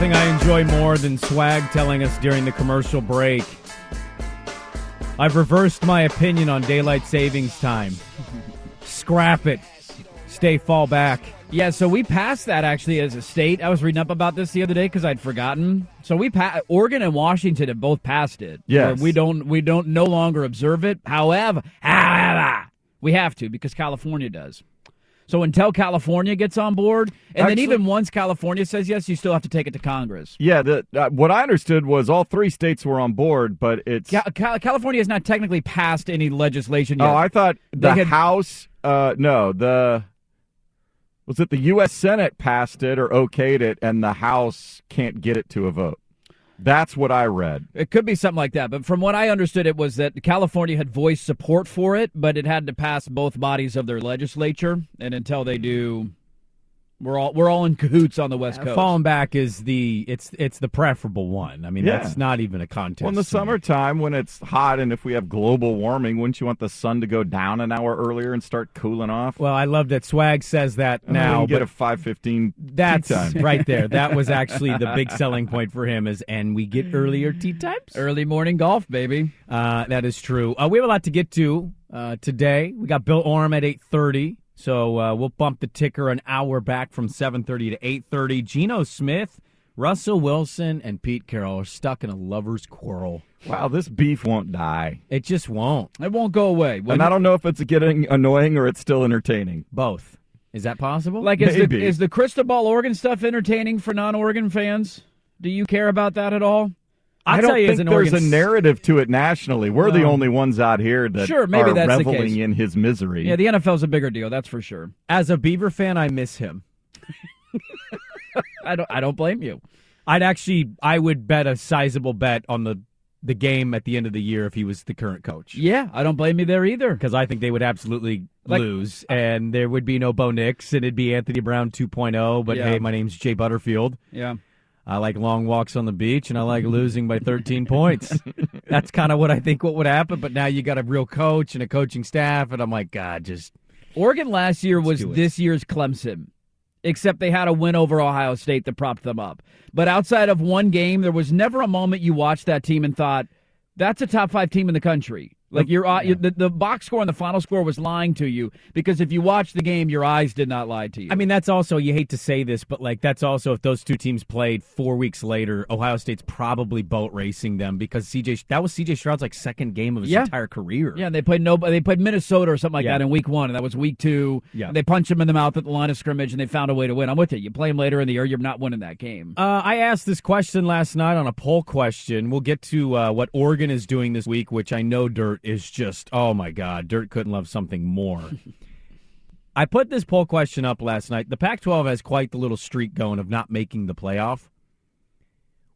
Nothing I enjoy more than Swag telling us during the commercial break. I've reversed my opinion on daylight savings time. Scrap it. Stay fall back. Yeah, so we passed that actually as a state. I was reading up about this the other day because I'd forgotten. So we pa- Oregon and Washington have both passed it. Yeah, we don't we don't no longer observe it. However, however, we have to because California does. So until California gets on board, and Actually- then even once California says yes, you still have to take it to Congress. Yeah, the, uh, what I understood was all three states were on board, but it's. Ca- Cal- California has not technically passed any legislation yet. Oh, I thought the had- House. Uh, no, the was it the U.S. Senate passed it or okayed it, and the House can't get it to a vote. That's what I read. It could be something like that, but from what I understood, it was that California had voiced support for it, but it had to pass both bodies of their legislature, and until they do, we're all we're all in cahoots on the West Coast. Falling back is the it's it's the preferable one. I mean, Yeah. that's not even a contest. Well, in the to me. summertime when it's hot and if we have global warming, wouldn't you want the sun to go down an hour earlier and start cooling off? Well, I love that Swag says that And now. get but a five fifteen. that's time. right there. That was actually the big selling point for him. Is and we get earlier tee times, early morning golf, baby. Uh, that is true. Uh, we have a lot to get to uh, today. We got Bill Oram at eight thirty. So uh, we'll bump the ticker an hour back from 7:30 to 8:30. Geno Smith, Russell Wilson, and Pete Carroll are stuck in a lovers' quarrel. Wow, this beef won't die. It just won't. It won't go away. and I don't know if it's getting annoying or it's still entertaining. Both. Is that possible? Like, is the, Maybe. is the Cristobal Oregon stuff entertaining for non-Oregon fans? Do you care about that at all? I'll I don't tell you, think there's Oregon a s- narrative to it nationally. We're the only ones out here that Sure, maybe are that's the reveling case. in his misery. Yeah, the NFL's a bigger deal, that's for sure. As a Beaver fan, I miss him. I don't. I don't blame you. I'd actually, I would bet a sizable bet on the the game at the end of the year if he was the current coach. Yeah, I don't blame you there either. Because I think they would absolutely Like- lose, and there would be no Bo Nix, and it'd be Anthony Brown 2.0. But Yeah. hey, my name's Jay Butterfield. Yeah. I like long walks on the beach, and I like mm-hmm. losing by 13 points. That's kind of what I think what would happen. But now you got a real coach and a coaching staff, and I'm like, God, just Oregon last year was this year's Clemson, except they had a win over Ohio State that propped them up. But outside of one game, there was never a moment you watched that team and thought, that's a top five team in the country. Like your uh, the, the box score and the final score was lying to you because if you watched the game, your eyes did not lie to you. I mean, that's also, you hate to say this, but like, that's also if those two teams played four weeks later, Ohio State's probably boat racing them because CJ, that was CJ Stroud's like second game of his Yeah. entire career. Yeah, and they played no. They played Minnesota or something like Yeah. that in week one, and that was week two. Yeah. they punched him in the mouth at the line of scrimmage, and they found a way to win. I'm with you. You play them later in the year, you're not winning that game. Uh, I asked this question last night on a poll question. We'll get to uh, what Oregon is doing this week, which I know Dirt is just, oh my God, Dirt couldn't love something more. I put this poll question up last night. The Pac 12 has quite the little streak going of not making the playoff.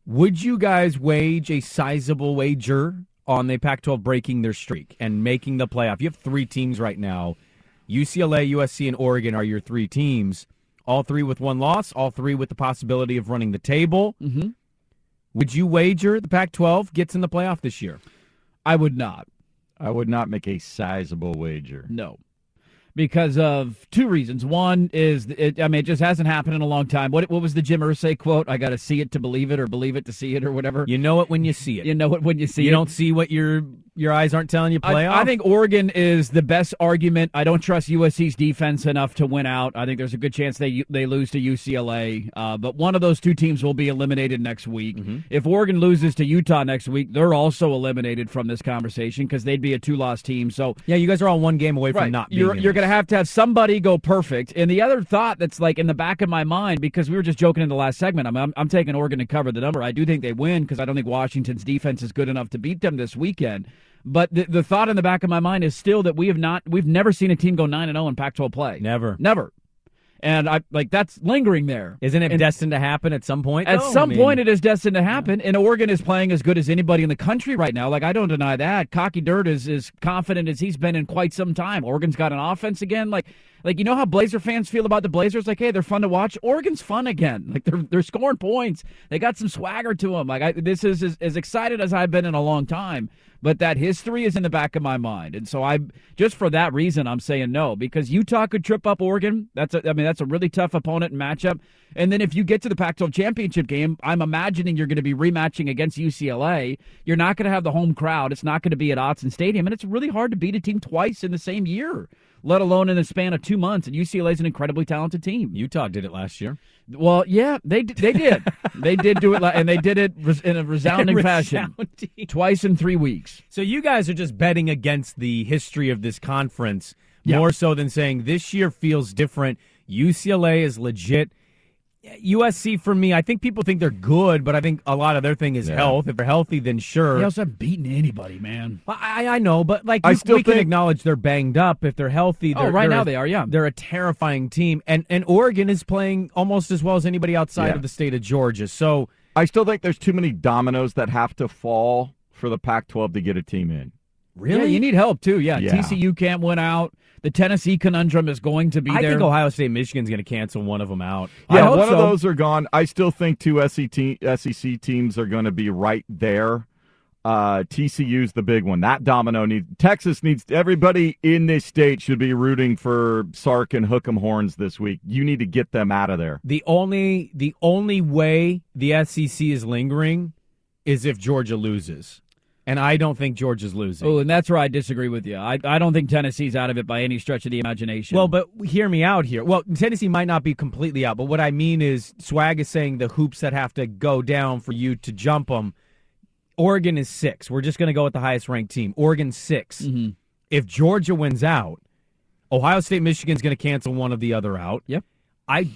Would you guys wage a sizable wager on the Pac 12 breaking their streak and making the playoff? You have three teams right now UCLA, USC, and Oregon are your three teams. All three with one loss, all three with the possibility of running the table. Mm-hmm. Would you wager the Pac 12 gets in the playoff this year? I would not. I would not make a sizable wager. No. Because of two reasons. One is, it, I mean, it just hasn't happened in a long time. What what was the Jim Irsay quote? I got to see it to believe it, or believe it to see it, or whatever. You know it when you see it. You know it when you see you it. You don't see what your your eyes aren't telling you playoff. I, I think Oregon is the best argument. I don't trust USC's defense enough to win out. I think there's a good chance they they lose to UCLA. Uh, but one of those two teams will be eliminated next week. Mm-hmm. If Oregon loses to Utah next week, they're also eliminated from this conversation because they'd be a two loss team. So yeah, you guys are all one game away from right, not you're you're going to have to have somebody go perfect. And the other thought that's like in the back of my mind because we were just joking in the last segment. I'm I'm, I'm taking Oregon to cover the number. I do think they win because I don't think Washington's defense is good enough to beat them this weekend. But the, the thought in the back of my mind is still that we have not we've never seen a team go nine and zero in Pac-12 play. Never, never. And I like that's lingering there. Isn't it And- destined to happen at some point? at some I mean, point, it is destined to happen, and Oregon is playing as good as anybody in the country right now. Like I don't deny that. Cocky Dirt is as confident as he's been in quite some time. Oregon's got an offense again. Like, like you know how Blazer fans feel about the Blazers. Like, hey, they're fun to watch. Oregon's fun again. Like they're they're scoring points. They got some swagger to them. Like I, this is as, as excited as I've been in a long time. But that history is in the back of my mind, and so I just for that reason I'm saying no because Utah could trip up Oregon. That's a, I mean that's a really tough opponent and matchup. And then if you get to the Pac-12 championship game, I'm imagining you're going to be rematching against UCLA. You're not going to have the home crowd. It's not going to be at Autzen Stadium, and it's really hard to beat a team twice in the same year. Let alone in the span of two months. And UCLA is an incredibly talented team. Utah did it last year. Well, yeah, they they did. they did do it, and they did it in a resounding fashion, twice in three weeks. So you guys are just betting against the history of this conference Yeah. more so than saying this year feels different. UCLA is legit. USC for me, I think people think they're good, but I think a lot of their thing is Yeah. health. If they're healthy, then sure. They also haven't beaten anybody, man. I, I know, but like I we, still we can acknowledge they're banged up. If they're healthy, Oh, they're, right they're now a- they are, yeah. They're a terrifying team, and and Oregon is playing almost as well as anybody outside Yeah. of the state of Georgia. So I still think there's too many dominoes that have to fall for the Pac-12 to get a team in. Yeah, you need help too. Yeah, Yeah. TCU can't win out. The Tennessee conundrum is going to be I there. think Ohio State, Michigan's going to cancel one of them out. Yeah, one so. of those are gone. I still think two SEC, SEC teams are going to be right there. Uh, TCU's the big one. That domino needs. Texas needs. Everybody in this state should be rooting for Sark and Hook'em Horns this week. You need to get them out of there. The only the only way the SEC is lingering is if Georgia loses, and I don't think Georgia's losing. Oh, and that's where I disagree with you. I, I don't think Tennessee's out of it by any stretch of the imagination. Well, but hear me out here. Well, Tennessee might not be completely out, but what I mean is Swag is saying the hoops that have to go down for you to jump them. Oregon is six. We're just going to go with the highest ranked team. Oregon 6 Mm-hmm. If Georgia wins out, Ohio State, Michigan's going to cancel one of the other out. Yep. I,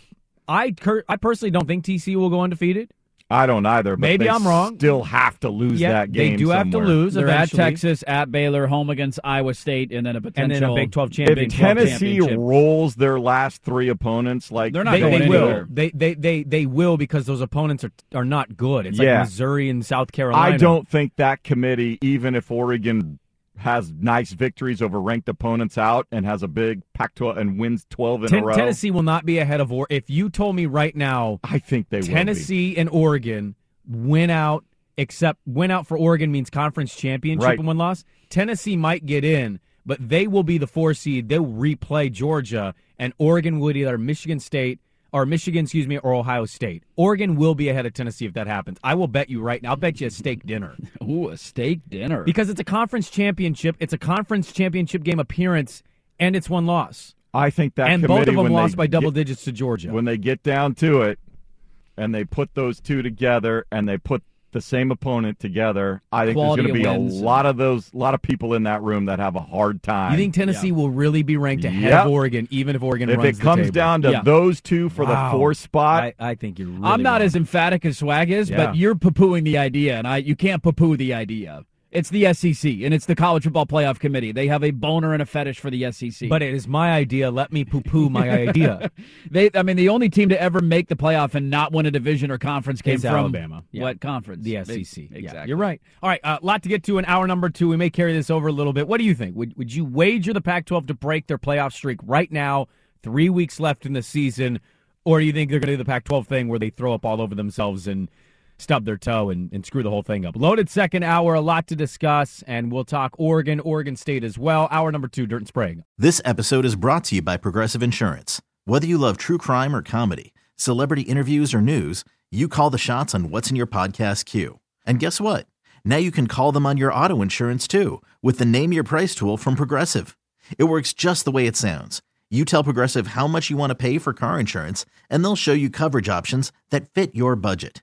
I, I personally don't think TCU will go undefeated. I don't either. But Maybe they I'm wrong. Still have to lose Yeah, that game. they do have to lose. they're eventually. at Texas, at Baylor, home against Iowa State, and then a and potential then a Big Twelve If championship. Tennessee championship. rolls their last three opponents, like They're not they, going they will. They, they they they will because those opponents are are not good. It's Yeah. like Missouri and South Carolina. I don't think that committee, even if Oregon has nice victories over ranked opponents out and has a big Pac-12 and wins 12 in Ten- a row, Tennessee will not be ahead of Oregon. If you told me right now, I think they. Tennessee and Oregon win out, except win out for Oregon means conference championship Right. and one loss. Tennessee might get in, but they will be the four seed. They'll replay Georgia, and Oregon would either Michigan State or Michigan, excuse me, or Ohio State. Oregon will be ahead of Tennessee if that happens. I will bet you right now. I'll bet you a steak dinner. Ooh, a steak dinner. Because it's a conference championship, it's a conference championship game appearance, and it's one loss. I think that and both of them lost by double get- digits to Georgia. when they get down to it and they put those two together and they put the same opponent together, I think Quality there's going to be wins. a lot of those, a lot of people in that room that have a hard time. you think Tennessee will really be ranked ahead Yep. of Oregon, even if Oregon if runs it comes table? down to Yeah. those two for Wow. the four spot, I, I think you're. Really I'm not wrong. as emphatic as Swag is, Yeah. but you're poo-pooing the idea, and I you can't poo-poo the idea. It's the SEC, and it's the College Football Playoff Committee. They have a boner and a fetish for the SEC. But it is my idea. Let me poo-poo my idea. they, I mean, the only team to ever make the playoff and not win a division or conference came It's from Alabama. Yeah. What conference? The SEC. Yeah, exactly. you're right. All right, a lot to get to in hour number two. We may carry this over a little bit. What do you think? Would would you wager the Pac-12 to break their playoff streak right now? Three weeks left in the season, or do you think they're going to do the Pac-12 thing where they throw up all over themselves and stub their toe and, and screw the whole thing up? Loaded second hour, a lot to discuss, and we'll talk Oregon, Oregon State as well. Hour number two, Dirt and Sprague. This episode is brought to you by Progressive Insurance. Whether you love true crime or comedy, celebrity interviews or news, you call the shots on what's in your podcast queue. And guess what? Now you can call them on your auto insurance too with the Name Your Price tool from Progressive. It works just the way it sounds. You tell Progressive how much you want to pay for car insurance, and they'll show you coverage options that fit your budget.